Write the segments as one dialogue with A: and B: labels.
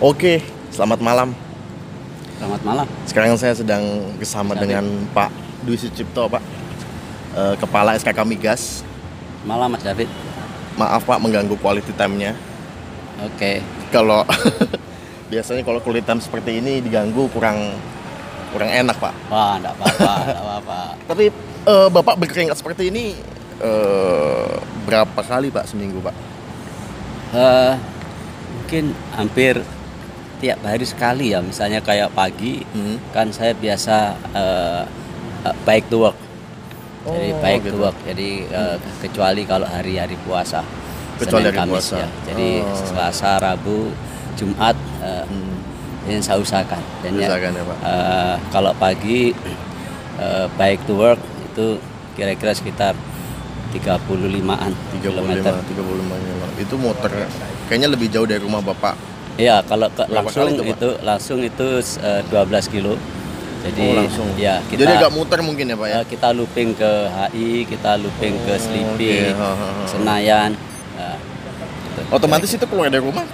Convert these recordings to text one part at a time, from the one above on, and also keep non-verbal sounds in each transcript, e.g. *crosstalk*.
A: Oke, selamat malam.
B: Selamat malam.
A: Sekarang saya sedang bersama
B: Siapa?
A: dengan Pak Dwi Sucipto, Pak. Eh, Kepala SKK Migas.
B: Malam Mas David.
A: Maaf Pak mengganggu quality time-nya.
B: Oke.
A: Kalau *laughs* biasanya kalau quality time seperti ini diganggu kurang kurang enak, Pak.
B: Wah, enggak apa-apa, *laughs* enggak apa-apa.
A: Tapi eh, Bapak berkeringat seperti ini eh, berapa kali, Pak, seminggu, Pak?
B: Eh, mungkin hampir tiap hari sekali ya, misalnya kayak pagi
A: Hmm.
B: kan saya biasa eh, eh, bike to work. jadi
A: Oh,
B: bike to
A: gitu.
B: work. Jadi eh, kecuali kalau hari-hari puasa.
A: Kecuali
B: Senin,
A: hari
B: Kamis
A: puasa.
B: ya. Jadi
A: Oh.
B: Selasa, Rabu, Jumat eh,
A: Hmm.
B: ini saya usahakan. Dan ya,
A: Usahakan ya, Pak.
B: eh, kalau pagi *clears throat* eh, bike to work itu kira-kira sekitar 35-an
A: 35,
B: kilometer.
A: 35 kilo. Itu muter kayaknya lebih jauh dari rumah Bapak.
B: Iya, kalau ke, langsung
A: itu,
B: itu langsung itu eh, 12 kilo. Jadi
A: oh, langsung.
B: ya kita
A: Jadi agak muter mungkin ya, Pak ya.
B: eh, kita looping ke HI, kita looping ke
A: Oh. Ha, ha, ha.
B: Senayan. Gitu.
A: Otomatis itu keluar dari rumah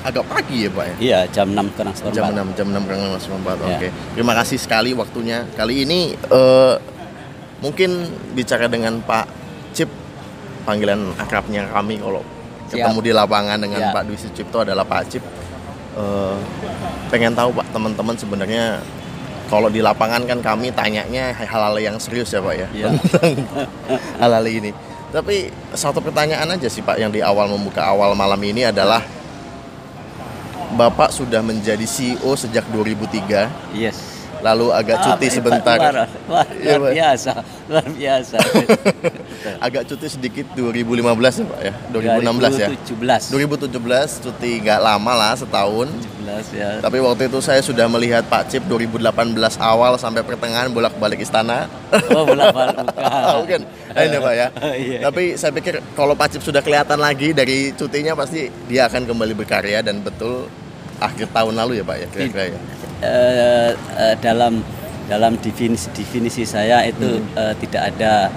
A: agak pagi ya Pak ya?
B: Iya, jam 6 kurang seperempat.
A: Jam 6, jam 6 kurang seperempat. Oke. Terima kasih sekali waktunya. Kali ini eh, mungkin bicara dengan Pak Cip, panggilan akrabnya kami kalau
B: Siap.
A: ketemu di lapangan dengan
B: Ya.
A: Pak Dwi Sucipto adalah Pak Cip. Eh, pengen tahu Pak teman-teman sebenarnya kalau di lapangan kan kami tanyanya hal-hal yang serius ya Pak ya
B: Ya.
A: tentang *laughs* hal-hal ini. Tapi satu pertanyaan aja sih Pak yang di awal membuka awal malam ini adalah Bapak sudah menjadi CEO sejak 2003,
B: Yes.
A: lalu agak cuti
B: Ah,
A: sebentar,
B: Luar, luar,
A: Iya,
B: luar biasa, luar biasa. *laughs*
A: agak cuti sedikit 2015 ya Pak ya, 2016 ya.
B: 2017.
A: 2017 cuti nggak lama lah setahun.
B: 2017 ya.
A: Tapi waktu itu saya sudah melihat Pak Cip 2018 awal sampai pertengahan bolak-balik istana.
B: Oh, bolak balik
A: Mungkin *laughs* ini Pak ya. *laughs*
B: Iya.
A: Tapi saya pikir kalau Pak Cip sudah kelihatan lagi dari cutinya pasti dia akan kembali berkarya dan betul akhir tahun lalu ya Pak ya kira-kira ya.
B: Eh, eh, dalam dalam definisi definisi saya itu
A: Hmm.
B: eh, tidak ada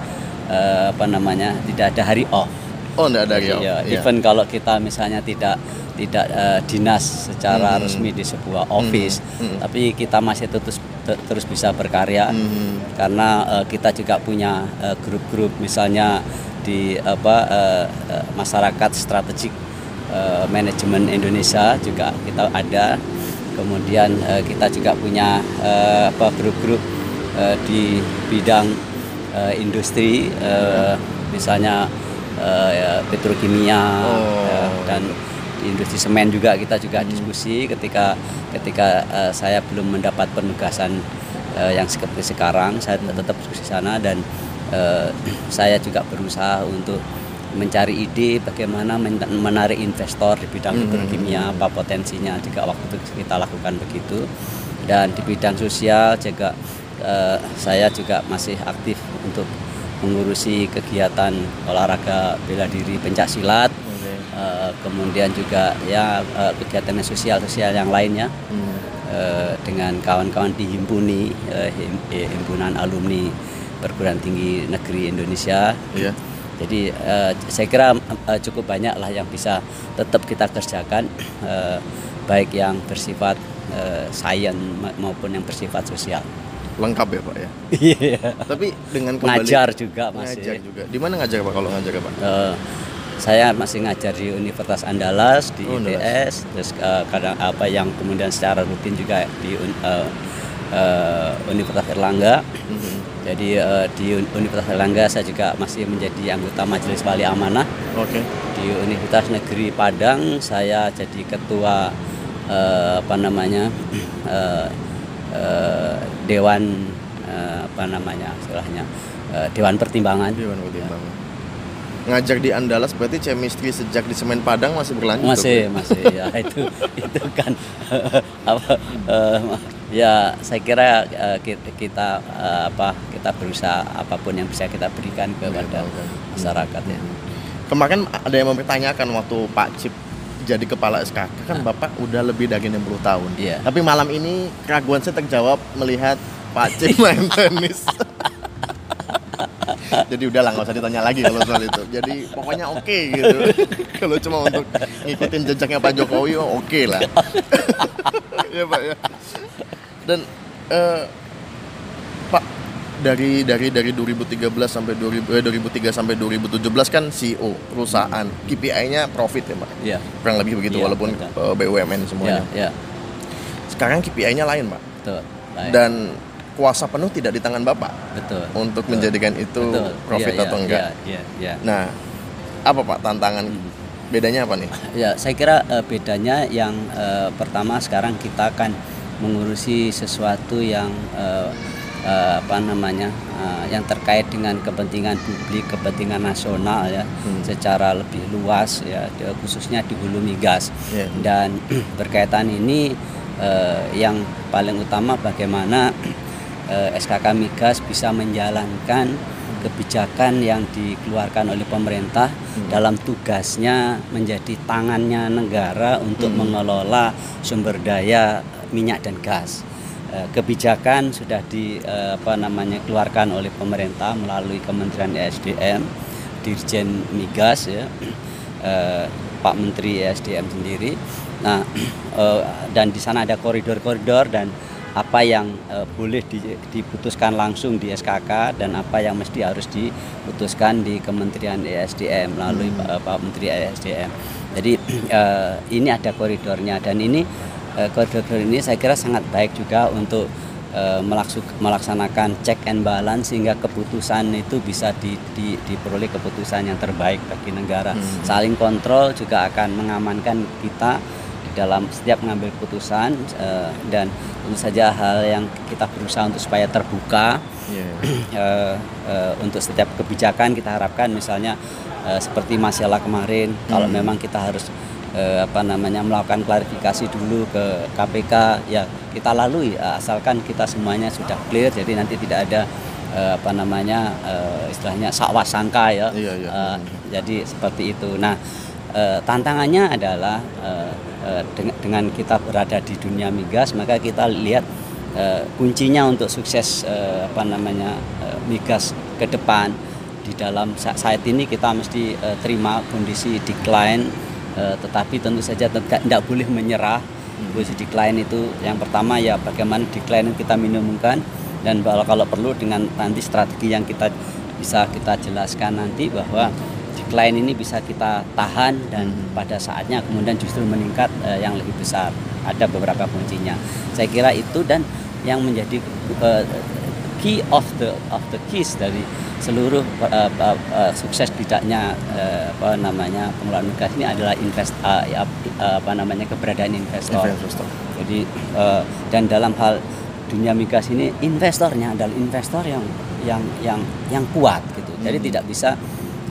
B: eh, apa namanya tidak ada hari off.
A: Oh enggak ada ya.
B: Iya, even kalau kita misalnya tidak tidak eh, dinas secara
A: Hmm.
B: resmi di sebuah office,
A: Hmm.
B: tapi kita masih terus te- terus bisa berkarya
A: Hmm.
B: karena eh, kita juga punya grup-grup misalnya di apa eh, masyarakat strategik eh, manajemen Indonesia juga kita ada kemudian eh, kita juga punya eh, apa grup-grup eh, di bidang eh, industri eh, misalnya eh, ya, petrokimia
A: Oh.
B: eh, dan di industri semen juga kita juga diskusi ketika ketika eh, saya belum mendapat penugasan eh, yang seperti sekarang saya tetap diskusi sana dan eh, *clears throat* saya juga berusaha untuk mencari ide bagaimana men- menarik investor di bidang
A: Mhm.
B: petrokimia apa potensinya juga waktu itu kita lakukan begitu dan di bidang sosial juga eh, saya juga masih aktif untuk mengurusi kegiatan olahraga bela diri pencak silat
A: Oke.
B: Eh, kemudian juga ya eh, kegiatan sosial sosial yang lainnya
A: Hmm.
B: eh, dengan kawan-kawan di himpuni him- eh, himpunan alumni perguruan tinggi negeri Indonesia
A: Iya.
B: jadi eh, saya kira eh, cukup banyak lah yang bisa tetap kita kerjakan eh, baik yang bersifat eh, sains ma- maupun yang bersifat sosial
A: Lengkap ya Pak ya.
B: Iya.
A: Tapi dengan kembali
B: ngajar juga masih
A: ngajar juga. Di mana ngajar Pak kalau ngajar Pak?
B: Eh, saya masih ngajar di Universitas Andalas di
A: Oh.
B: ITS terus eh, kadang apa yang kemudian secara rutin juga di eh, eh, Universitas Erlangga
A: Mhm.
B: jadi eh, di Un- Universitas Erlangga saya juga masih menjadi anggota Majelis Wali Amanah
A: Oke.
B: di Universitas Negeri Padang saya jadi ketua eh, apa namanya *clears throat* eh, eh, Dewan eh, apa namanya istilahnya eh, Dewan Pertimbangan
A: Dewan Pertimbangan. Ngajar di Andalas berarti chemistry sejak di Semen Padang masih berlanjut.
B: masih
A: dong,
B: masih ya *laughs* itu itu kan *laughs* apa eh, ya saya kira eh, kita, kita eh, apa kita berusaha apa pun yang bisa kita berikan kepada
A: Iya,
B: masyarakat ya
A: Kemarin ada yang mempertanyakan waktu Pak Cip jadi kepala SKK kan Bapak udah lebih dari 60 tahun.
B: Iya.
A: Tapi malam ini keraguan saya terjawab melihat Pak Cip *laughs* main tenis. *laughs* jadi udahlah nggak usah ditanya lagi kalau soal itu jadi pokoknya oke gitu *laughs* kalau cuma untuk ngikutin jejaknya Pak Jokowi oh, oke lah ya Pak ya dan eh, Pak dari dari dari 2013 sampai 2000 eh, 2003 sampai 2017 kan CEO perusahaan KPI-nya profit ya Pak
B: Iya.
A: kurang lebih begitu
B: Iya,
A: walaupun
B: betul.
A: eh, BUMN
B: Ya,
A: semuanya
B: ya,
A: sekarang KPI-nya lain Pak
B: betul. Baik.
A: dan kuasa penuh tidak di tangan Bapak
B: betul.
A: untuk
B: Betul.
A: menjadikan itu
B: Betul.
A: profit
B: Iya,
A: atau
B: iya,
A: enggak.
B: Iya, iya, iya.
A: Nah, apa Pak tantangan bedanya apa nih? *laughs*
B: Ya, saya kira eh, bedanya yang eh, pertama sekarang kita akan mengurusi sesuatu yang eh, eh, apa namanya eh, yang terkait dengan kepentingan publik, kepentingan nasional ya,
A: Hmm.
B: secara lebih luas ya, khususnya di hulu migas.
A: Iya.
B: Dan *clears throat* berkaitan ini eh, yang paling utama bagaimana *clears throat* SKK migas bisa menjalankan kebijakan yang dikeluarkan oleh pemerintah dalam tugasnya menjadi tangannya negara untuk mengelola sumber daya minyak dan gas. Eh, Kebijakan sudah di eh, apa namanya keluarkan oleh pemerintah melalui Kementerian ESDM, Dirjen Migas ya, eh, Pak Menteri ESDM sendiri. Nah, *clears throat* eh, dan di sana ada koridor-koridor dan apa yang eh, boleh di- diputuskan langsung di SKK dan apa yang mesti harus diputuskan di Kementerian ESDM melalui Pak, Pak Menteri ESDM. Jadi *clears throat* eh, ini ada koridornya dan ini eh, koridor ini saya kira sangat baik juga untuk melaksuk- melaksanakan check and balance sehingga keputusan itu bisa di, di- diperoleh keputusan yang terbaik bagi negara. Saling kontrol juga akan mengamankan kita di dalam setiap mengambil keputusan eh, dan tentu saja hal yang kita berusaha untuk supaya terbuka eh, untuk setiap kebijakan kita harapkan misalnya eh, seperti masalah kemarin kalau memang kita harus eh, apa namanya melakukan klarifikasi dulu ke KPK ya kita lalui eh, asalkan kita semuanya sudah clear jadi nanti tidak ada eh, apa namanya eh, istilahnya sakwasangka ya.
A: Iya, iya.
B: Eh, jadi seperti itu. Nah eh, tantangannya adalah eh, eh, dengan, dengan kita berada di dunia migas maka kita lihat eh, kuncinya untuk sukses eh, apa namanya eh, migas ke depan. Di dalam sa- saat ini kita mesti eh, terima kondisi decline eh, tetapi tentu saja tidak boleh menyerah kondisi decline itu yang pertama ya bagaimana decline kita minimumkan dan kalau kalau perlu dengan nanti strategi yang kita bisa kita jelaskan nanti bahwa decline ini bisa kita tahan dan pada saatnya kemudian justru meningkat eh, yang lebih besar. Ada beberapa kuncinya. Saya kira itu dan yang menjadi eh, key of the of the keys dari seluruh eh, eh, eh, sukses tidaknya eh, apa namanya pengelolaan migas ini adalah invest eh, ya, eh, apa namanya keberadaan investor.
A: Investor.
B: Jadi eh, dan dalam hal dunia migas ini investornya adalah investor yang yang yang yang kuat gitu. Jadi tidak bisa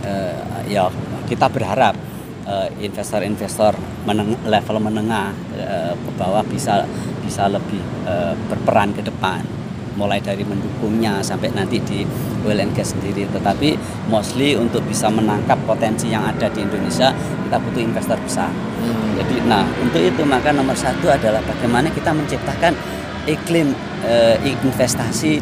B: eh, ya kita berharap eh, investor-investor meneng- level menengah eh, ke bawah bisa bisa lebih eh, berperan ke depan mulai dari mendukungnya sampai nanti di oil and gas sendiri. Tetapi mostly untuk bisa menangkap potensi yang ada di Indonesia kita butuh investor besar. Jadi nah untuk itu maka nomor satu adalah bagaimana kita menciptakan iklim eh, investasi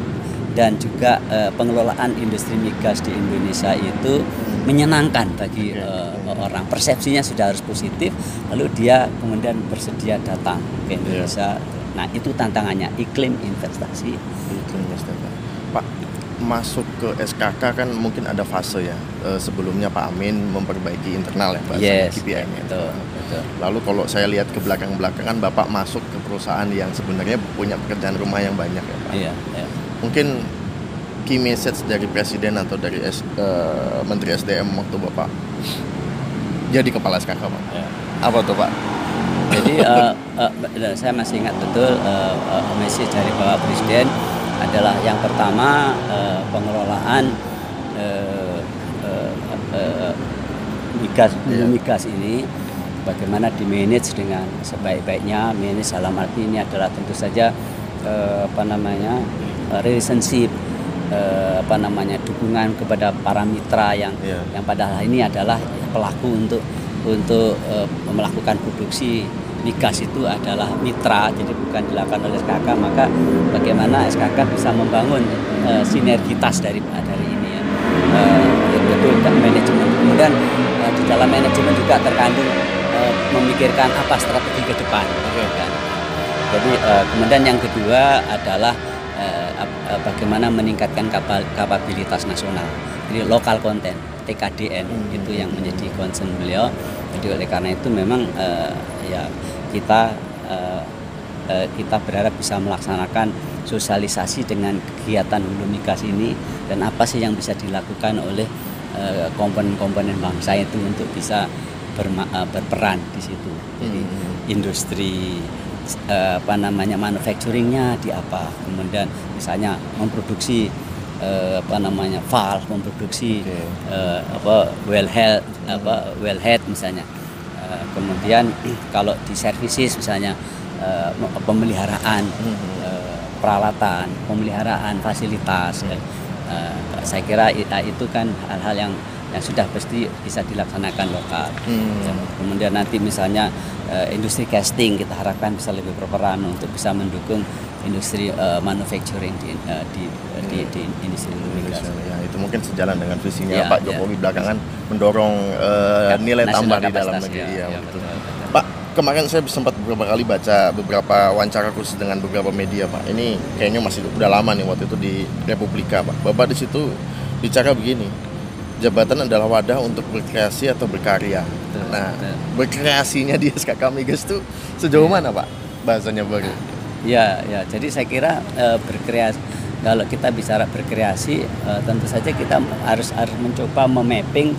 B: dan juga eh, pengelolaan industri migas di Indonesia itu menyenangkan bagi eh, orang. Persepsinya sudah harus positif lalu dia kemudian bersedia datang ke Indonesia nah itu tantangannya iklim investasi
A: Itu investasi. Pak, masuk ke SKK kan mungkin ada fase ya. Eh, sebelumnya Pak Amin memperbaiki internal ya, bahasanya
B: yes betul betul
A: Lalu kalau saya lihat ke belakang-belakang kan Bapak masuk ke perusahaan yang sebenarnya punya pekerjaan rumah yang banyak ya Pak.
B: iya iya
A: Mungkin key message dari Presiden atau dari S- eh, Menteri SDM waktu Bapak jadi kepala SKK Pak.
B: Iya.
A: Apa tuh Pak?
B: Jadi eh, eh, saya masih ingat betul eh, eh, message dari Bapak Presiden adalah yang pertama eh, pengelolaan eh, eh, eh, migas ini bagaimana di manage dengan sebaik-baiknya manage dalam arti ini adalah tentu saja eh, apa namanya relationship eh, apa namanya dukungan kepada para mitra yang
A: Iya.
B: yang padahal ini adalah pelaku untuk untuk eh, melakukan produksi migas itu adalah mitra jadi bukan dilakukan oleh SKK maka bagaimana SKK bisa membangun eh, sinergitas dari dari ini ya itu dan manajemen. Kemudian uh, di dalam manajemen juga terkandung uh, memikirkan apa strategi ke depan. Kan. Jadi uh, kemudian yang kedua adalah uh, uh, bagaimana meningkatkan kapal, kapabilitas nasional. Jadi lokal konten TKDN
A: Hmm.
B: itu yang menjadi concern beliau. Jadi oleh karena itu memang uh, ya kita uh, uh, kita berharap bisa melaksanakan sosialisasi dengan kegiatan hulu migas ini dan apa sih yang bisa dilakukan oleh uh, komponen-komponen bangsa itu untuk bisa berma- uh, berperan di situ. Jadi
A: Hmm.
B: industri eh, apa namanya manufacturingnya di apa kemudian misalnya memproduksi eh, apa namanya valve memproduksi
A: Oke.
B: eh, apa well head apa well head misalnya Eh, kemudian *clears throat* kalau di services misalnya eh, pemeliharaan eh, peralatan pemeliharaan fasilitas. Eh, saya kira i- itu kan hal-hal yang yang sudah pasti bisa dilaksanakan lokal
A: Hmm.
B: Ya, Kemudian nanti misalnya eh, industri casting kita harapkan bisa lebih berperan untuk bisa mendukung industri eh, manufacturing di, eh, di, di, di industri.
A: Indonesia. Ya, itu mungkin sejalan dengan visinya
B: Ya,
A: Pak
B: ya.
A: Jokowi belakangan mendorong eh, nilai tambah di dalam negeri.
B: ya,
A: Iya,
B: ya,
A: betul. Pak, kemarin saya sempat beberapa kali baca beberapa wawancara khusus dengan beberapa media, Pak. Ini kayaknya masih udah lama nih waktu itu di Republika, Pak. Bapak di situ bicara begini. Jabatan adalah wadah untuk berkreasi atau berkarya.
B: Betul,
A: Nah,
B: betul.
A: berkreasinya di SKK *laughs* Migas itu sejauh mana, Pak? Bahasanya baru.
B: Ya, ya. Jadi saya kira eh, berkreasi kalau kita bicara berkreasi eh, tentu saja kita harus harus mencoba memapping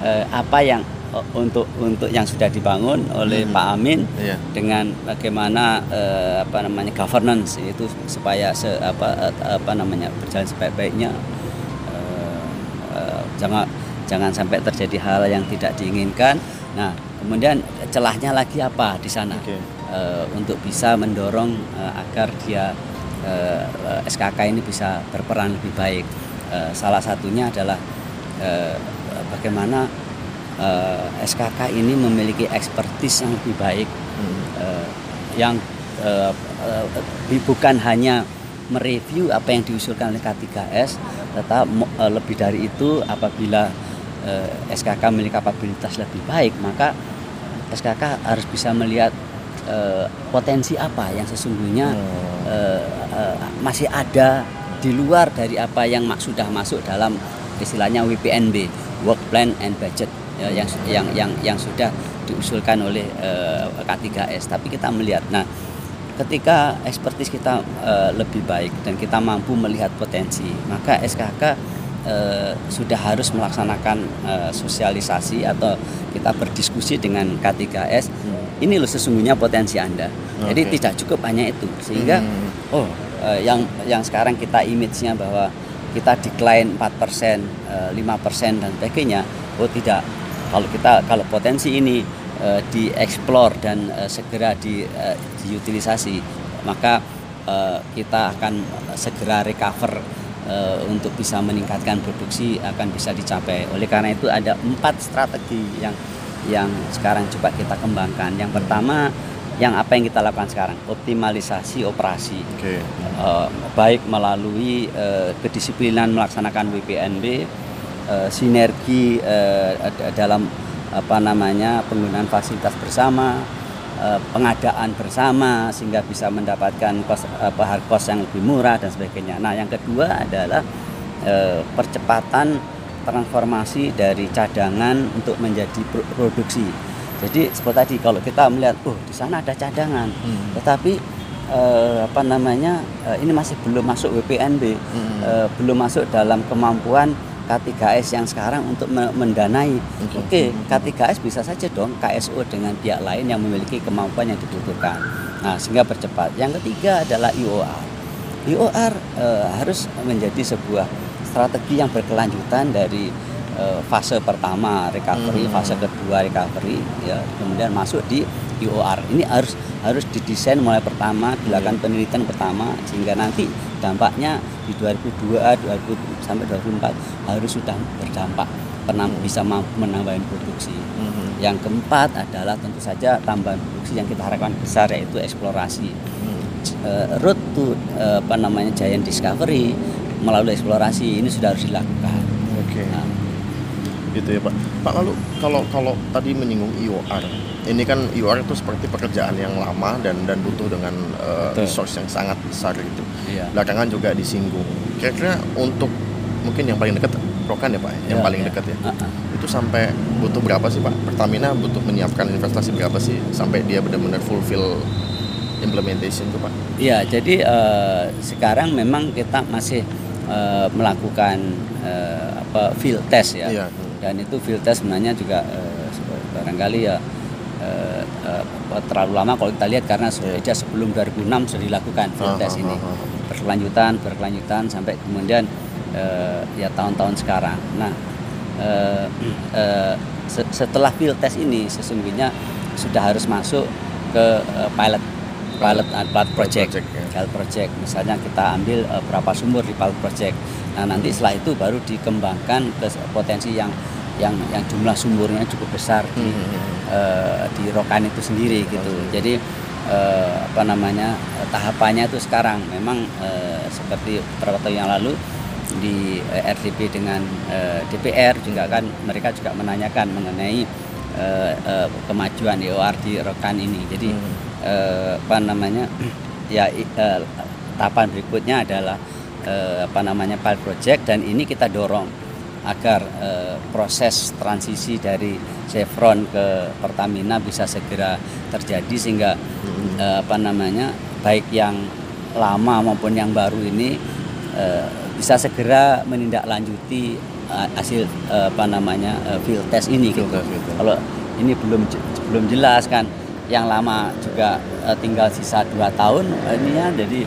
B: eh, apa yang eh, untuk untuk yang sudah dibangun oleh
A: Hmm.
B: Pak Amin
A: Iya.
B: dengan bagaimana eh, apa namanya governance itu supaya se, apa apa namanya berjalan sebaik-baiknya jangan jangan sampai terjadi hal yang tidak diinginkan. Nah, kemudian celahnya lagi apa di sana?
A: Oke.
B: Eh, untuk bisa mendorong eh, agar dia eh, eh, SKK ini bisa berperan lebih baik. Eh, salah satunya adalah eh, bagaimana eh, SKK ini memiliki ekspertis yang lebih baik
A: Hmm.
B: eh, yang eh, eh, bukan hanya mereview apa yang diusulkan oleh K3S, tetapi mo- eh, lebih dari itu apabila eh, SKK memiliki kapabilitas lebih baik, maka SKK harus bisa melihat eh, potensi apa yang sesungguhnya eh, masih ada di luar dari apa yang sudah masuk dalam istilahnya WPNB Work Plan and Budget ya, yang yang yang yang sudah diusulkan oleh eh, K3S tapi kita melihat nah ketika ekspertis kita eh, lebih baik dan kita mampu melihat potensi maka SKK eh, sudah harus melaksanakan eh, sosialisasi atau kita berdiskusi dengan K3S ini loh sesungguhnya potensi Anda jadi
A: Oke.
B: tidak cukup hanya itu sehingga
A: Hmm.
B: oh eh, yang yang sekarang kita image-nya bahwa kita decline 4%, eh, 5% dan sebagainya. Oh tidak. Kalau kita kalau potensi ini eh, dieksplor dan eh, segera di eh, diutilisasi, maka eh, kita akan segera recover eh, untuk bisa meningkatkan produksi akan bisa dicapai. Oleh karena itu ada empat strategi yang yang sekarang coba kita kembangkan. Yang pertama yang apa yang kita lakukan sekarang optimalisasi operasi
A: Oke.
B: Eh, baik melalui eh, kedisiplinan melaksanakan WPNB eh, sinergi d- dalam apa namanya penggunaan fasilitas bersama eh, pengadaan bersama sehingga bisa mendapatkan kos apa cost yang lebih murah dan sebagainya. Nah, yang kedua adalah eh, percepatan transformasi dari cadangan untuk menjadi pro- produksi. Jadi seperti tadi kalau kita melihat, oh di sana ada cadangan,
A: Hmm.
B: tetapi eh, apa namanya eh, ini masih belum masuk WPNB,
A: Hmm.
B: eh, belum masuk dalam kemampuan K3S yang sekarang untuk me- mendanai.
A: Oke.
B: Oke, K3S bisa saja dong KSO dengan pihak lain yang memiliki kemampuan yang dibutuhkan. Nah, sehingga percepat. Yang ketiga adalah IOR. IOR eh, harus menjadi sebuah strategi yang berkelanjutan dari eh, fase pertama recovery,
A: Hmm.
B: fase kedua recovery, ya, kemudian masuk di IOR. Ini harus harus didesain mulai pertama, dilakukan penelitian pertama sehingga nanti dampaknya di 2002, 2000 sampai 2004 harus sudah berdampak pernah bisa mampu menambah produksi.
A: Hmm.
B: Yang keempat adalah tentu saja tambahan produksi yang kita harapkan besar yaitu eksplorasi.
A: Hmm.
B: Eh, road to eh, apa namanya giant discovery melalui eksplorasi ini sudah harus dilakukan.
A: Oke.
B: Nah,
A: gitu ya Pak. Pak lalu kalau kalau tadi menyinggung IOR, ini kan IOR itu seperti pekerjaan yang lama dan dan butuh dengan uh,
B: Betul.
A: resource yang sangat besar gitu.
B: Iya.
A: Belakangan juga disinggung. Kira-kira untuk mungkin yang paling dekat Rokan ya Pak, yang
B: Iya,
A: paling
B: iya.
A: dekat ya.
B: Uh-uh.
A: Itu sampai butuh berapa sih Pak? Pertamina butuh menyiapkan investasi berapa sih sampai dia benar-benar fulfill implementation tuh Pak?
B: Iya, jadi eh, sekarang memang kita masih eh, melakukan eh, apa field test ya.
A: Iya.
B: Dan itu field test sebenarnya juga eh, barangkali ya eh, apa, terlalu lama kalau kita lihat karena sudah sebelum 2006 sudah dilakukan field
A: Ah,
B: test
A: ah,
B: ini.
A: ah.
B: Berkelanjutan, berkelanjutan sampai kemudian eh, ya tahun-tahun sekarang. Nah, eh, se- setelah field test ini sesungguhnya sudah harus masuk ke eh, pilot pilot uh, pilot project,
A: project, ya.
B: pilot project. Misalnya kita ambil eh, berapa sumur di pilot project. Nah, nanti setelah itu baru dikembangkan ke potensi yang yang yang jumlah sumurnya cukup besar di
A: Hmm.
B: eh, di Rokan itu sendiri gitu. Jadi eh, apa namanya eh, tahapannya itu sekarang memang eh, seperti beberapa tahun yang lalu di eh, RDP dengan eh, DPR juga kan mereka juga menanyakan mengenai eh, eh, kemajuan EOR di Rokan ini. Jadi
A: Hmm.
B: eh, apa namanya *clears throat* ya eh, tahapan berikutnya adalah eh, apa namanya pilot project dan ini kita dorong agar eh, proses transisi dari Chevron ke Pertamina bisa segera terjadi sehingga eh, apa namanya baik yang lama maupun yang baru ini eh, bisa segera menindaklanjuti eh, hasil eh, apa namanya eh, field test ini
A: Field
B: gitu.
A: test gitu.
B: Kalau ini belum belum jelas kan yang lama juga eh, tinggal sisa dua tahun ini ya jadi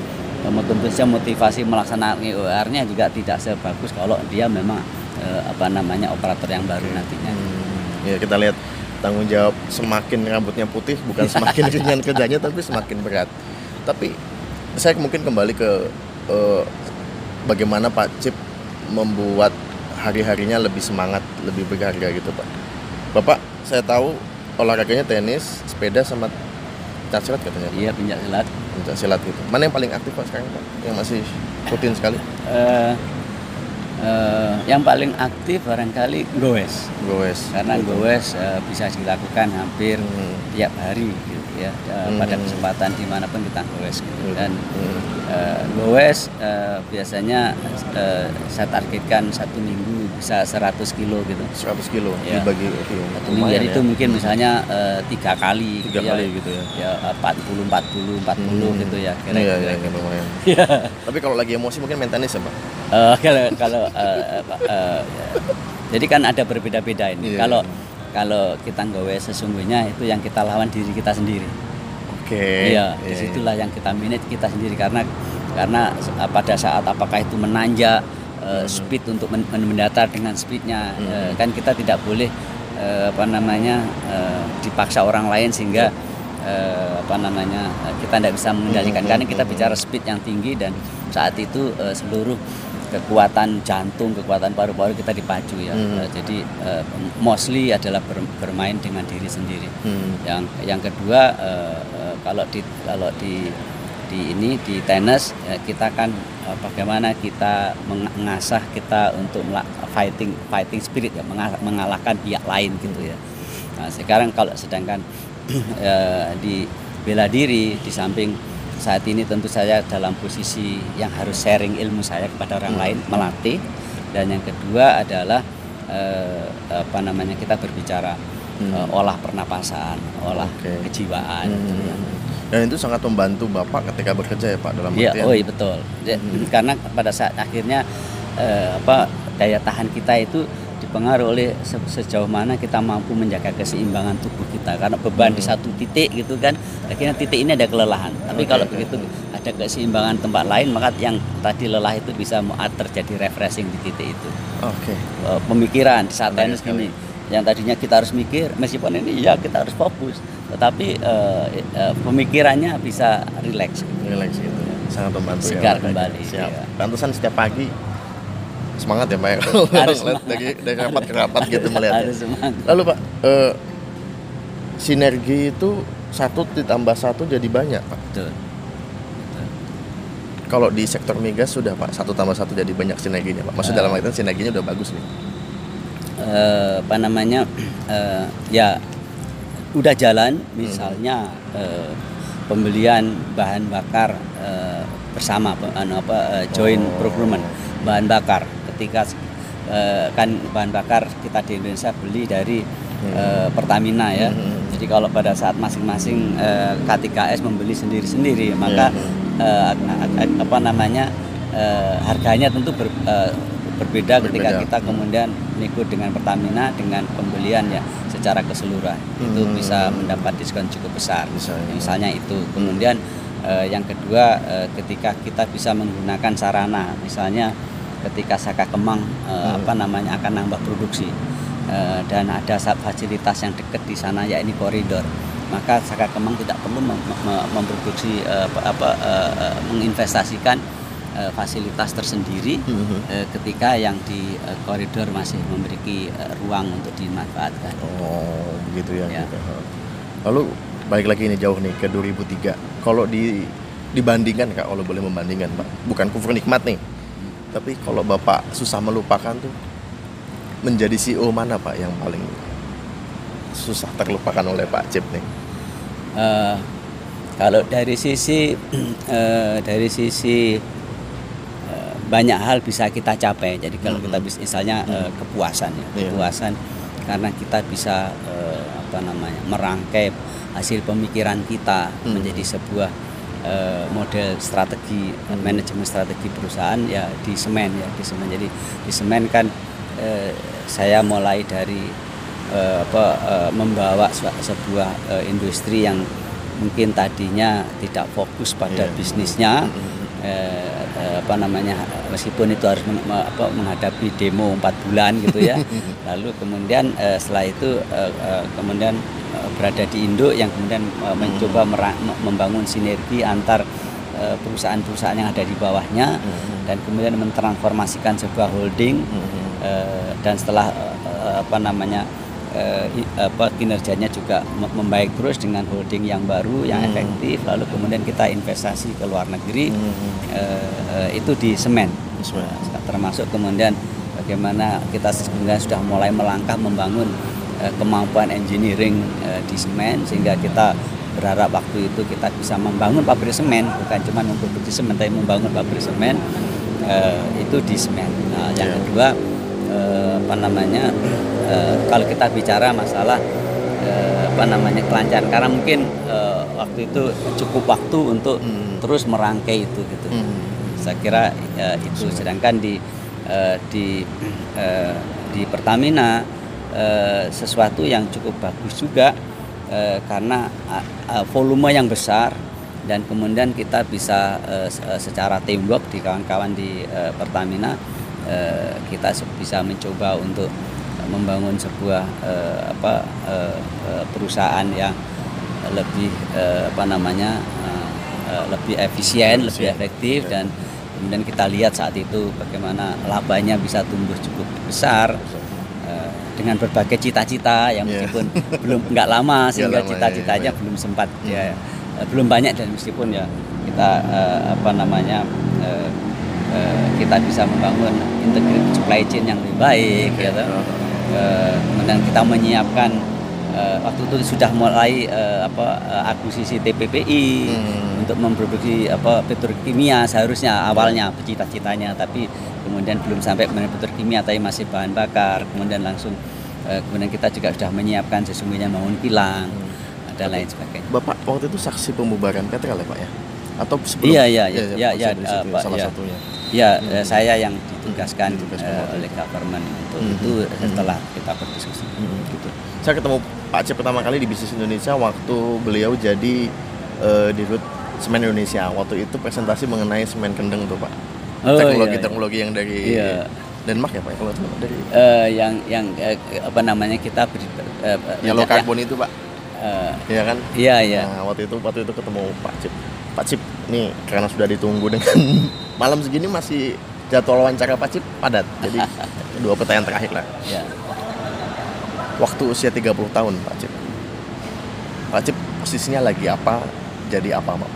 B: tentu saja motivasi melaksanakan IOR-nya juga tidak sebagus kalau dia memang eh, apa namanya operator yang baru nantinya.
A: Hmm, ya kita lihat tanggung jawab semakin rambutnya putih bukan *laughs* semakin ringan kerjanya tapi semakin berat. Tapi saya mungkin kembali ke eh, bagaimana Pak Cip membuat hari-harinya lebih semangat, lebih berharga gitu Pak. Bapak, saya tahu olahraganya tenis, sepeda sama pencak silat katanya.
B: Iya pencak silat.
A: Pencak silat gitu. Mana yang paling aktif Pak sekarang Pak? Yang masih rutin sekali?
B: Eh, eh, yang paling aktif barangkali goes
A: Goes.
B: karena goes eh, bisa dilakukan hampir
A: Hmm.
B: tiap hari gitu ya eh,
A: Hmm.
B: pada kesempatan di mana pun kita goes gitu. dan
A: Hmm.
B: eh, goes eh, biasanya eh, saya targetkan satu minggu bisa 100 kilo gitu
A: 100 kilo
B: Ya.
A: dibagi oke,
B: satu minggu
A: ya.
B: itu mungkin misalnya tiga kali
A: tiga
B: gitu
A: kali
B: ya,
A: gitu ya.
B: ya eh, 40 40 40
A: Hmm.
B: gitu ya
A: Iya,
B: kira-kira
A: iya, iya, lumayan. *laughs* Tapi kalau lagi emosi mungkin main tenis ya, Pak?
B: Eh, kalau kalau eh, apa, eh, jadi kan ada berbeda-beda ini.
A: Iya.
B: Kalau kalau kita nggawe sesungguhnya itu yang kita lawan diri kita sendiri.
A: Oke.
B: Iya, di situlah yang kita manage kita sendiri karena karena eh, pada saat apakah itu menanjak eh, speed untuk men- men- mendatar dengan speednya
A: Hmm.
B: eh, kan kita tidak boleh eh, apa namanya eh, dipaksa orang lain sehingga eh, apa namanya eh, kita tidak bisa mengendalikan
A: Hmm,
B: karena
A: hmm,
B: kita
A: hmm.
B: bicara speed yang tinggi dan saat itu eh, seluruh kekuatan jantung, kekuatan paru-paru kita dipacu ya.
A: Hmm.
B: Eh, jadi eh, mostly adalah ber- bermain dengan diri sendiri.
A: Hmm.
B: Yang yang kedua eh, eh, kalau di kalau di di ini di tenis eh, kita kan eh, bagaimana kita meng- mengasah kita untuk fighting fighting spirit ya menga- mengalahkan pihak lain gitu ya. Nah, sekarang kalau sedangkan *clears throat* eh, di bela diri di samping saat ini tentu saya dalam posisi yang harus sharing ilmu saya kepada orang
A: Hmm.
B: lain melatih dan yang kedua adalah eh, apa namanya kita berbicara
A: Hmm.
B: eh, olah pernapasan, olah
A: Oke.
B: kejiwaan. gitu ya.
A: Hmm. Dan itu sangat membantu Bapak ketika bekerja ya, Pak, dalam
B: Iya,
A: artian
B: oh iya betul.
A: Hmm.
B: Karena pada saat akhirnya eh, apa daya tahan kita itu dipengaruhi oleh se- sejauh mana kita mampu menjaga keseimbangan tubuh kita. Karena beban di
A: Hmm.
B: satu titik gitu kan, akhirnya titik ini ada kelelahan. Tapi
A: Oke,
B: kalau
A: oke.
B: begitu ada keseimbangan tempat lain, maka yang tadi lelah itu bisa terjadi refreshing di titik itu.
A: Oke.
B: Eh, pemikiran di saat tenis gini yang tadinya kita harus mikir meskipun ini ya kita harus fokus tetapi eh, eh, pemikirannya bisa rileks
A: Relax gitu. Sangat membantu
B: Segar
A: ya.
B: kembali,
A: Siap.
B: iya.
A: Pantesan setiap pagi semangat ya, Pak. ya, kalau dari dari rapat ke rapat gitu
B: semangat
A: Lalu Pak, eh, sinergi itu satu ditambah satu jadi banyak Pak.
B: betul
A: Kalau di sektor migas sudah Pak, satu tambah satu jadi banyak sinerginya Pak. Maksud
B: Eh.
A: dalam artian sinerginya udah bagus nih.
B: eh, apa namanya eh, ya udah jalan misalnya eh, pembelian bahan bakar eh, bersama anu apa eh, joint
A: Oh.
B: procurement bahan bakar ketika eh, kan bahan bakar kita di Indonesia beli dari eh, Pertamina ya
A: Hmm.
B: jadi kalau pada saat masing-masing eh, K3S membeli sendiri-sendiri maka
A: Iya,
B: eh, ag- ag- apa namanya eh, harganya tentu ber- eh, berbeda, ketika
A: Berbeda.
B: kita kemudian nego dengan Pertamina dengan pembelian ya secara keseluruhan itu
A: Hmm.
B: bisa mendapat diskon cukup besar
A: Misalnya.
B: misalnya itu kemudian eh, yang kedua eh, ketika kita bisa menggunakan sarana misalnya ketika Saka Kemang eh,
A: Hmm.
B: apa namanya akan nambah produksi eh, dan ada fasilitas yang dekat di sana ya ini koridor maka Saka Kemang tidak perlu mem- mem- memproduksi eh, apa, eh, menginvestasikan eh, fasilitas tersendiri
A: Mhm.
B: eh, ketika yang di eh, koridor masih memiliki eh, ruang untuk dimanfaatkan.
A: Oh, begitu ya.
B: Ya.
A: gitu. Lalu balik lagi ini jauh nih ke 2003. Kalau di dibandingkan Kak, kalau boleh membandingkan, Pak. Bukan kufur nikmat nih. Tapi kalau Bapak susah melupakan tuh menjadi CEO mana Pak yang paling susah terlupakan oleh Pak Cip nih?
B: Eh, kalau dari sisi *clears throat* eh, dari sisi eh, banyak hal bisa kita capai. Jadi kalau kita bisa misalnya eh, kepuasan ya,
A: Iya.
B: kepuasan karena kita bisa eh, apa namanya merangkai hasil pemikiran kita
A: Hmm.
B: menjadi sebuah eh, model strategi
A: Hmm.
B: manajemen strategi perusahaan ya di semen ya di semen. Jadi di semen kan eh, saya mulai dari eh, apa eh, membawa sebuah eh, industri yang mungkin tadinya tidak fokus pada
A: Iya.
B: bisnisnya
A: Mhm.
B: eh, eh, apa namanya meskipun itu harus meng- me- apa, menghadapi demo empat bulan gitu ya *laughs* lalu kemudian eh, setelah itu eh, eh, kemudian berada di Indo yang kemudian eh, mencoba mera- me- membangun sinergi antar eh, perusahaan-perusahaan yang ada di bawahnya
A: Mhm.
B: dan kemudian mentransformasikan sebuah holding. Eh, dan setelah eh, apa namanya eh, apa kinerjanya juga mem- membaik terus dengan holding yang baru yang
A: Hmm.
B: efektif lalu kemudian kita investasi ke luar negeri eh, eh, itu di semen. Eh, termasuk kemudian bagaimana kita kemudian sudah mulai melangkah membangun eh, kemampuan engineering eh, di semen sehingga kita berharap waktu itu kita bisa membangun pabrik semen bukan cuma memproduksi semen tapi membangun pabrik semen eh, itu di semen. Nah, yang
A: Iya.
B: kedua eh, apa namanya eh, kalau kita bicara masalah eh, apa namanya kelancaran karena mungkin eh, waktu itu cukup waktu untuk
A: Hmm.
B: terus merangkai itu gitu
A: Mhm.
B: saya kira eh, itu sedangkan di eh, di eh, di Pertamina eh, sesuatu yang cukup bagus juga eh, karena ah, volume yang besar dan kemudian kita bisa eh, se- eh, secara teamwork di kawan-kawan di eh, Pertamina eh, kita bisa mencoba untuk eh, membangun sebuah eh, apa eh, eh, perusahaan yang lebih eh, apa namanya eh, eh, lebih efisien, lebih efektif dan kemudian kita lihat saat itu bagaimana labanya bisa tumbuh cukup besar. Eh, dengan berbagai cita-cita yang
A: Iya.
B: meskipun belum nggak lama sehingga
A: lama,
B: cita-citanya
A: iya, iya.
B: belum sempat
A: Hmm.
B: ya eh, belum banyak dan meskipun ya kita eh, apa namanya eh, eh, kita bisa membangun integrated supply chain yang lebih baik
A: Oke.
B: gitu. Kemudian kita menyiapkan eh, waktu itu sudah mulai eh, apa akuisisi TPPI
A: Hmm.
B: untuk memproduksi apa petrokimia seharusnya awalnya cita-citanya tapi kemudian belum sampai kemudian petrokimia tapi masih bahan bakar kemudian langsung eh, kemudian kita juga sudah menyiapkan sesungguhnya bangun kilang dan lain sebagainya.
A: Bapak waktu itu saksi pembubaran Petrol ya Pak ya? Atau sebelum?
B: Iya, iya, iya,
A: di
B: eh,
A: situ,
B: Pak,
A: salah
B: iya.
A: satunya.
B: Ya, eh, saya yang ditugaskan
A: Ditugaskan
B: eh,
A: waktu
B: oleh government untuk
A: Mhm.
B: itu
A: Mhm.
B: setelah kita berdiskusi.
A: Mm, gitu. Saya ketemu Pak Cep pertama kali di bisnis Indonesia waktu beliau jadi eh, di Rut Semen Indonesia. Waktu itu presentasi mengenai semen kendeng tuh Pak.
B: Oh,
A: teknologi
B: iya, iya.
A: teknologi yang dari
B: Iya.
A: Denmark ya Pak ya, kalau dari
B: Eh, yang yang eh, apa namanya kita beri, eh,
A: Yellow
B: ya-
A: Carbon itu Pak.
B: eh,
A: Iya kan?
B: Iya, iya.
A: Nah, waktu itu waktu itu ketemu Pak Cip. Pak Cip, nih karena sudah ditunggu dengan *laughs* malam segini masih jadwal wawancara Pak Cip padat. Jadi *laughs* dua pertanyaan terakhir lah.
B: Ya.
A: Waktu usia 30 tahun Pak Cip. Pak Cip posisinya lagi apa? Jadi apa Pak?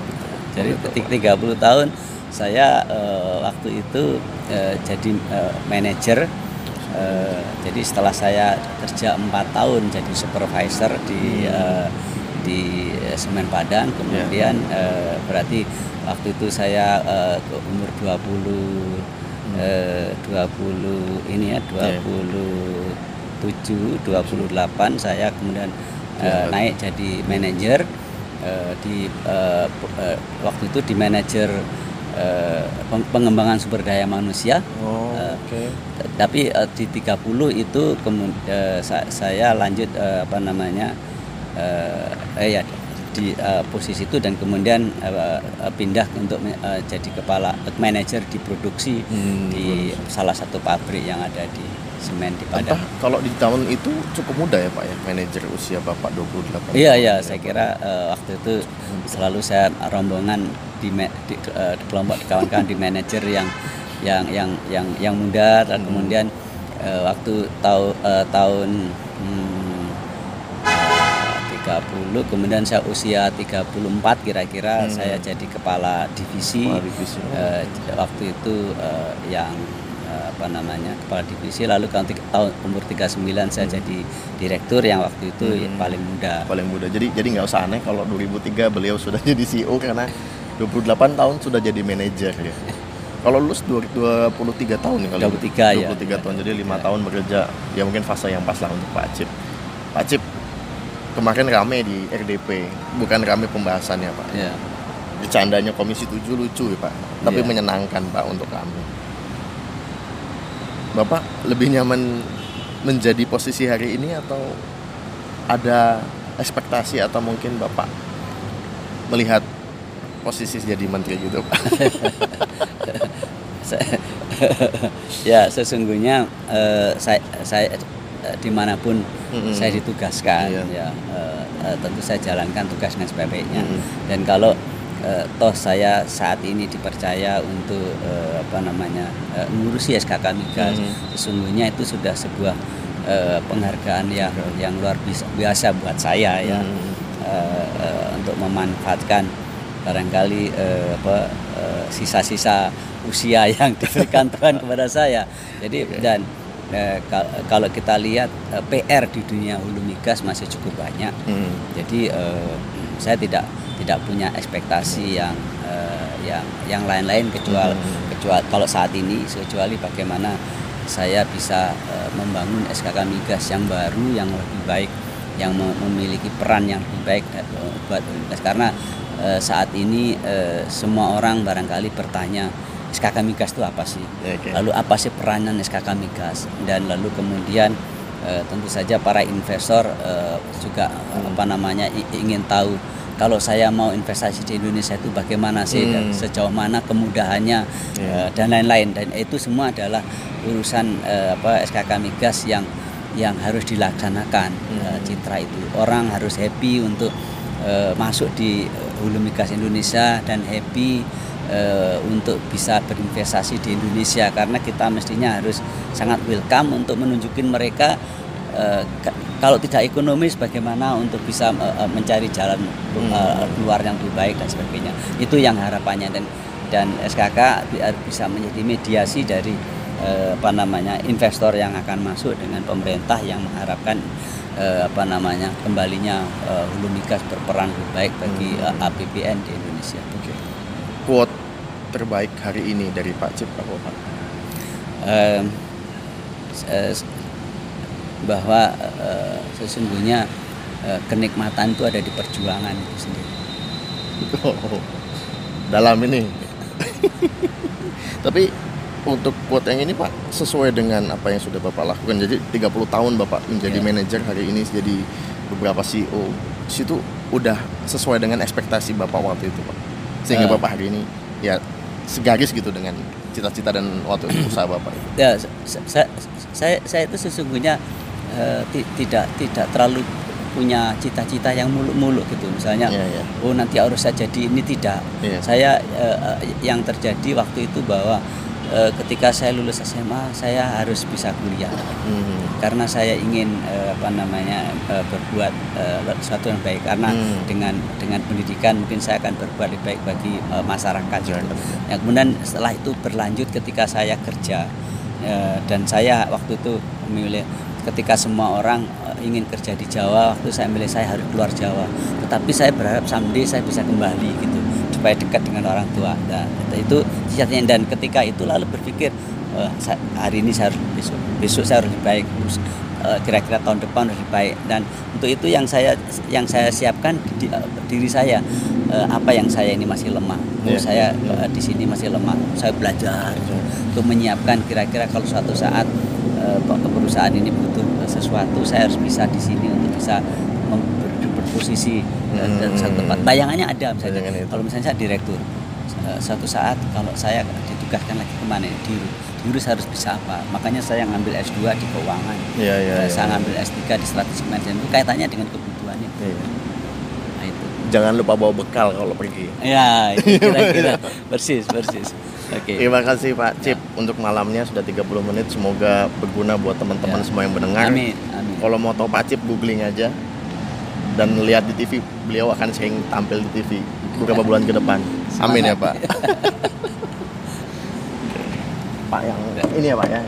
B: Jadi
A: Pak.
B: 30 tahun saya eh, waktu itu eh, jadi eh, manajer Eh, jadi setelah saya kerja empat tahun jadi supervisor di eh, di Semen Padang, kemudian eh, berarti waktu itu saya ke umur 20 eh, 20 ini ya 27 28 saya kemudian eh, naik jadi manajer eh, di p- eh, waktu itu di manajer eh, peng- pengembangan sumber daya manusia
A: Oh,
B: Eh,
A: oke.
B: tapi eh, di 30 itu sa- saya lanjut eh, apa namanya eh, eh, ya di eh, posisi itu dan kemudian eh, pindah untuk eh, jadi kepala manajer di produksi
A: Hmm,
B: di salah satu pabrik yang ada di semen di
A: Entah
B: Padang.
A: kalau di tahun itu cukup muda ya Pak ya, manajer usia Bapak 28
B: Iya iya,
A: ya,
B: saya kira eh, waktu itu selalu saya rombongan di, di, eh, di kelompok di kawan-kawan di manajer yang yang yang yang yang muda. Dan kemudian eh, waktu tahu eh, tahun hmm, eh, 30 kemudian saya usia 34 kira-kira saya jadi kepala divisi,
A: Kepala divisi.
B: Eh, waktu itu eh, yang apa namanya kepala divisi lalu tahun umur 39 saya jadi direktur yang waktu itu
A: Hmm.
B: paling muda
A: paling muda. Jadi jadi nggak usah aneh kalau 2003 beliau sudah *laughs* jadi CEO karena 28 tahun sudah jadi manajer ya. Kalau lulus dua- 23 tahun nih kalau
B: 23 ya.
A: 23 tahun jadi lima tahun bekerja ya mungkin fase yang pas lah untuk Pak Cip. Pak Cip kemarin rame di RDP bukan rame pembahasannya Pak.
B: ya
A: Bercandanya Komisi 7 lucu ya Pak, tapi
B: Iya.
A: menyenangkan Pak untuk kami. Bapak lebih nyaman menjadi posisi hari ini atau ada ekspektasi atau mungkin Bapak melihat posisi jadi menteri gitu Pak? *laughs* *laughs*
B: Ya sesungguhnya eh, saya saya eh, di mana pun
A: Mm-mm.
B: saya ditugaskan
A: Iya.
B: ya eh, eh, tentu saya jalankan tugas dengan sebaik-baiknya
A: Mm-mm.
B: dan kalau eh, toh saya saat ini dipercaya untuk eh, apa namanya eh, mengurusi SKK Migas
A: Mhm.
B: sesungguhnya itu sudah sebuah eh, penghargaan yang yang luar biasa, buat saya ya
A: Mm.
B: eh, eh, untuk memanfaatkan barangkali eh, apa eh, sisa-sisa usia *laughs* yang diberikan Tuhan kepada saya. Jadi dan eh, kal- kalau kita lihat eh, PR di dunia hulu migas masih cukup banyak.
A: Mm.
B: Jadi eh, saya tidak tidak punya ekspektasi yang eh, yang yang lain-lain kecuali
A: Hmm.
B: kecuali kalau saat ini kecuali bagaimana saya bisa eh, membangun SKK migas yang baru yang lebih baik yang mem- memiliki peran yang lebih baik eh, buat migas karena eh, saat ini eh, semua orang barangkali bertanya SKK migas itu apa sih?
A: Oke.
B: Lalu apa sih peranan SKK migas? Dan lalu kemudian eh, tentu saja para investor eh, juga eh, apa namanya ingin tahu kalau saya mau investasi di Indonesia itu bagaimana sih? Dan
A: Hmm.
B: sejauh mana kemudahannya
A: Ya.
B: eh, dan lain-lain. Dan itu semua adalah urusan eh, apa SKK migas yang yang harus dilaksanakan eh, citra itu. Orang harus happy untuk eh, masuk di hulu migas Indonesia dan happy eh, untuk bisa berinvestasi di Indonesia. Karena kita mestinya harus sangat welcome untuk menunjukin mereka ka- kalau tidak ekonomis bagaimana untuk bisa eh, mencari jalan eh, keluar yang lebih baik dan sebagainya itu yang harapannya dan dan SKK bi- bisa menjadi mediasi dari eh, apa namanya investor yang akan masuk dengan pemerintah yang mengharapkan eh, apa namanya kembalinya eh, hulu migas berperan lebih baik bagi eh, APBN di Indonesia.
A: Oke. Quote terbaik hari ini dari Pak Cip apa Pak?
B: Eh, bahwa eh, sesungguhnya eh, kenikmatan itu ada di perjuangan itu sendiri.
A: Oh, dalam ini. *laughs* Tapi untuk quote yang ini Pak sesuai dengan apa yang sudah Bapak lakukan. Jadi 30 tahun Bapak menjadi
B: Ya.
A: manajer hari ini jadi beberapa CEO. Situ udah sesuai dengan ekspektasi Bapak waktu itu Pak. Sehingga
B: Ya.
A: Bapak hari ini ya segaris gitu dengan cita-cita dan waktu itu usaha Bapak.
B: Ya, sa- sa- saya saya itu sesungguhnya ti- tidak tidak terlalu punya cita-cita yang muluk-muluk gitu. Misalnya,
A: Iya, iya.
B: oh nanti harus saya jadi ini tidak.
A: Iya.
B: Saya eh, yang terjadi waktu itu bahwa eh, ketika saya lulus SMA saya harus bisa kuliah
A: Hmm.
B: karena saya ingin eh, apa namanya eh, berbuat eh, sesuatu yang baik karena
A: Hmm.
B: dengan dengan pendidikan mungkin saya akan berbuat lebih baik bagi eh, masyarakat gitu.
A: Masyarakat, ya.
B: Ya, kemudian setelah itu berlanjut ketika saya kerja eh, dan saya waktu itu memilih ketika semua orang eh, ingin kerja di Jawa waktu saya milih saya harus keluar Jawa. Tetapi saya berharap someday saya bisa kembali gitu supaya dekat dengan orang tua. Nah, itu cita-citanya dan ketika itu lalu berpikir eh, hari ini saya harus besok besok saya harus lebih baik eh, kira-kira tahun depan lebih baik. Dan untuk itu yang saya yang saya siapkan di, diri saya apa yang saya ini masih lemah.
A: Iya,
B: saya
A: iya.
B: eh, di sini masih lemah. Saya belajar untuk menyiapkan kira-kira kalau suatu saat perusahaan ini butuh sesuatu saya harus bisa di sini untuk bisa berposisi eh, dalam satu tempat. Bayangannya ada misalnya.
A: Bayangan
B: kalau misalnya saya direktur eh, suatu saat kalau saya ditugaskan lagi ke mana ya, di jurus harus bisa apa? Makanya saya ngambil S2 di keuangan. Eh,
A: iya.
B: saya ngambil S3 di strategic management itu kaitannya dengan kebutuhannya.
A: Iya.
B: nah itu.
A: Jangan lupa bawa bekal kalau pergi.
B: ya kira-kira. *laughs* Persis persis. Oke.
A: Terima kasih Pak. Cip untuk malamnya sudah 30 menit. Semoga berguna buat teman-teman
B: Ya.
A: semua yang mendengar.
B: amin amin
A: Kalau mau tahu Pak Cip googling aja dan lihat di TV beliau akan sering tampil di TV beberapa bulan ke depan. Amin ya Pak. Pak yang ini ya Pak ya.